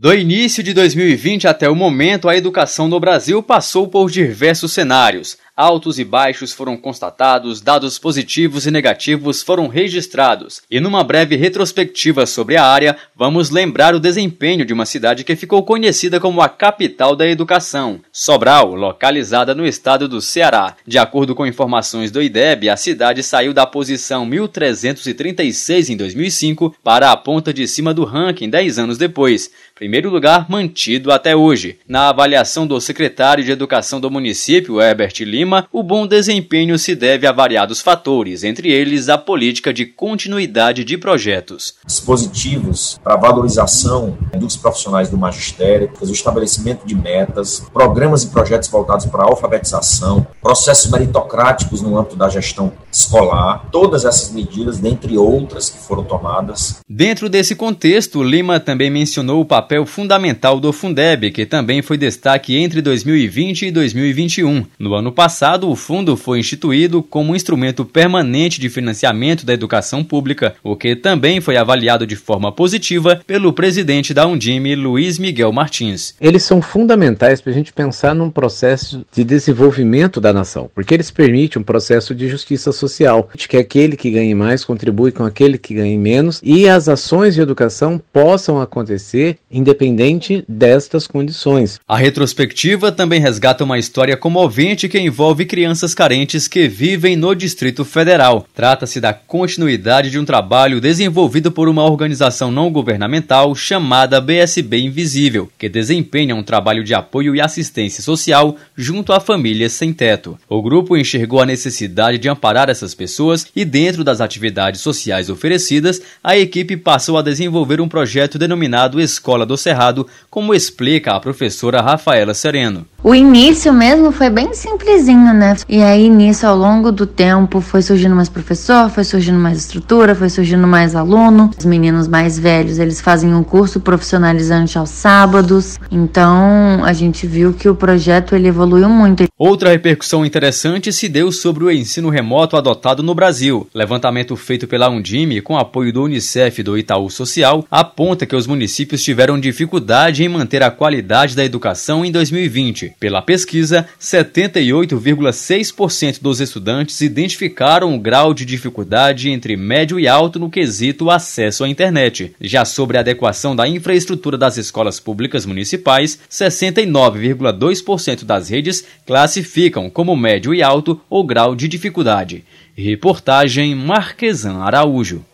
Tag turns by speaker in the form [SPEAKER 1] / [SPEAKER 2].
[SPEAKER 1] Do início de 2020 até o momento, a educação no Brasil passou por diversos cenários. Altos e baixos foram constatados, dados positivos e negativos foram registrados. E numa breve retrospectiva sobre a área, vamos lembrar o desempenho de uma cidade que ficou conhecida como a capital da educação, Sobral, localizada no estado do Ceará. De acordo com informações do IDEB, a cidade saiu da posição 1336 em 2005 para a ponta de cima do ranking 10 anos depois primeiro lugar mantido até hoje. Na avaliação do secretário de Educação do município, Herbert Lima, o bom desempenho se deve a variados fatores, entre eles a política de continuidade de projetos.
[SPEAKER 2] Dispositivos para valorização dos profissionais do magistério, o estabelecimento de metas, programas e projetos voltados para a alfabetização, processos meritocráticos no âmbito da gestão escolar, todas essas medidas, dentre outras que foram tomadas.
[SPEAKER 1] Dentro desse contexto, Lima também mencionou o papel fundamental do Fundeb, que também foi destaque entre 2020 e 2021. No ano passado, o fundo foi instituído como um instrumento permanente de financiamento da educação pública, o que também foi avaliado de forma positiva pelo presidente da Undime, Luiz Miguel Martins.
[SPEAKER 3] Eles são fundamentais para a gente pensar num processo de desenvolvimento da nação, porque eles permitem um processo de justiça social, de que aquele que ganhe mais contribui com aquele que ganhe menos e as ações de educação possam acontecer independente destas condições.
[SPEAKER 1] A retrospectiva também resgata uma história comovente que envolve crianças carentes que vivem no Distrito Federal. Trata-se da continuidade de um trabalho desenvolvido por uma organização não governamental chamada BSB Invisível, que desempenha um trabalho de apoio e assistência social junto a famílias sem teto. O grupo enxergou a necessidade de amparar essas pessoas e, dentro das atividades sociais oferecidas, a equipe passou a desenvolver um projeto denominado Escola do Cerrado, como explica a professora Rafaela Sereno.
[SPEAKER 4] O início mesmo foi bem simplesinho, né? E aí, nisso, ao longo do tempo, foi surgindo mais professor, foi surgindo mais estrutura, foi surgindo mais aluno. Os meninos mais velhos, eles fazem um curso profissionalizante aos sábados. Então, a gente viu que o projeto ele evoluiu muito.
[SPEAKER 1] Outra repercussão interessante se deu sobre o ensino remoto adotado no Brasil. Levantamento feito pela Undime, com apoio do Unicef e do Itaú Social, aponta que os municípios tiveram dificuldade em manter a qualidade da educação em 2020. Pela pesquisa, 78,6% dos estudantes identificaram o grau de dificuldade entre médio e alto no quesito acesso à internet. Já sobre a adequação da infraestrutura das escolas públicas municipais, 69,2% das redes classificam como médio e alto o grau de dificuldade. Reportagem Marquesan Araújo.